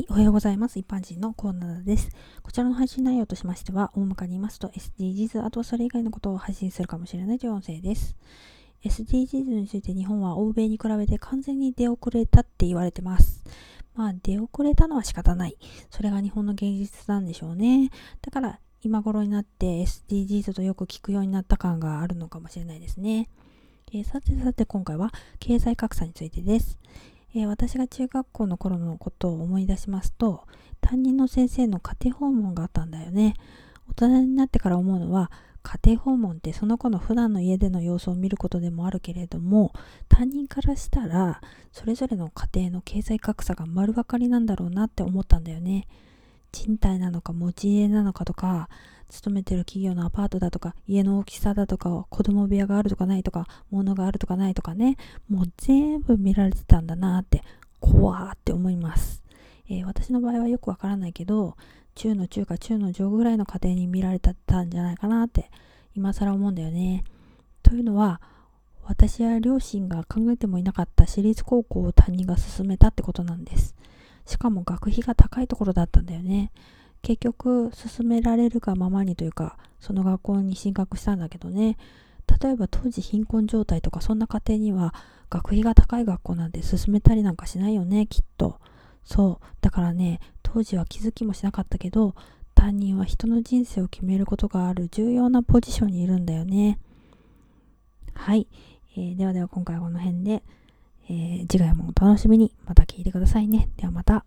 い、おはようございます。一般人のコーナーです。こちらの配信内容としましては、大まかに言いますと SDGs、あとはそれ以外のことを配信するかもしれないという音声です。SDGs について日本は欧米に比べて完全に出遅れたって言われてます。まあ、出遅れたのは仕方ない。それが日本の現実なんでしょうね。だから、今頃になって SDGs とよく聞くようになった感があるのかもしれないですね。えー、さてさて今回は経済格差についてです。えー、私が中学校の頃のことを思い出しますと、担任の先生の家庭訪問があったんだよね。大人になってから思うのは、家庭訪問ってその子の普段の家での様子を見ることでもあるけれども、担任からしたら、それぞれの家庭の経済格差が丸分かりなんだろうなって思ったんだよね。賃貸なのか持ち家なのかとか、勤めてる企業のアパートだとか、家の大きさだとか、子供部屋があるとかないとか、物があるとかないとかね、もう全部見られてたんだなって、怖って思います。えー、私の場合はよくわからないけど、中の中か中の上ぐらいの家庭に見られてたんじゃないかなって、今更思うんだよね。というのは、私や両親が考えてもいなかった私立高校を担任が進めたってことなんです。しかも学費が高いところだったんだよね。結局勧められるがままにというかその学校に進学したんだけどね。例えば当時貧困状態とかそんな家庭には学費が高い学校なんて勧めたりなんかしないよねきっと。そう。だからね当時は気づきもしなかったけど担任は人の人生を決めることがある重要なポジションにいるんだよね。はい、えー、ではでは今回はこの辺で、えー、次回もお楽しみに。また聞いてくださいね。ではまた。